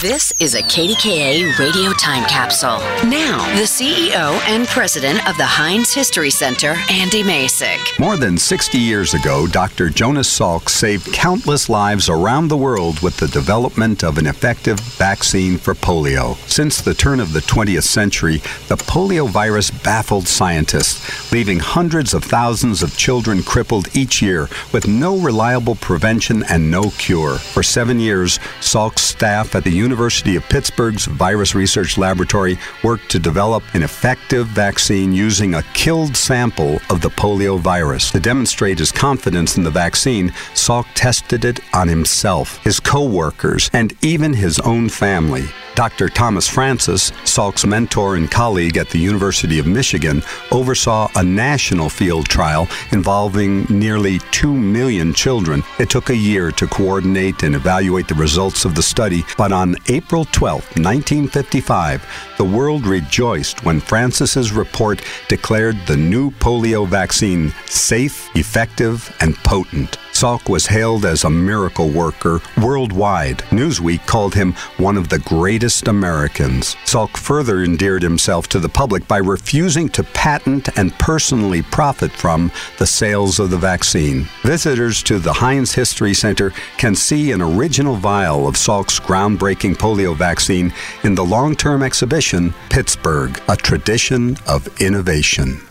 This is a KDKA radio time capsule. Now, the CEO and president of the Heinz History Center, Andy Masich. More than 60 years ago, Dr. Jonas Salk saved countless lives around the world with the development of an effective vaccine for polio. Since the turn of the 20th century, the polio virus baffled scientists, leaving hundreds of thousands of children crippled each year with no reliable prevention and no cure. For seven years, Salk's staff at the University of Pittsburgh's Virus Research Laboratory worked to develop an effective vaccine using a killed sample of the polio virus. To demonstrate his confidence in the vaccine, Salk tested it on himself, his co workers, and even his own family. Dr. Thomas Francis, Salk's mentor and colleague at the University of Michigan, oversaw a national field trial involving nearly 2 million children. It took a year to coordinate and evaluate the results of the study, but on April 12, 1955, the world rejoiced when Francis's report declared the new polio vaccine safe, effective, and potent. Salk was hailed as a miracle worker worldwide. Newsweek called him one of the greatest Americans. Salk further endeared himself to the public by refusing to patent and personally profit from the sales of the vaccine. Visitors to the Heinz History Center can see an original vial of Salk's groundbreaking polio vaccine in the long term exhibition, Pittsburgh, a tradition of innovation.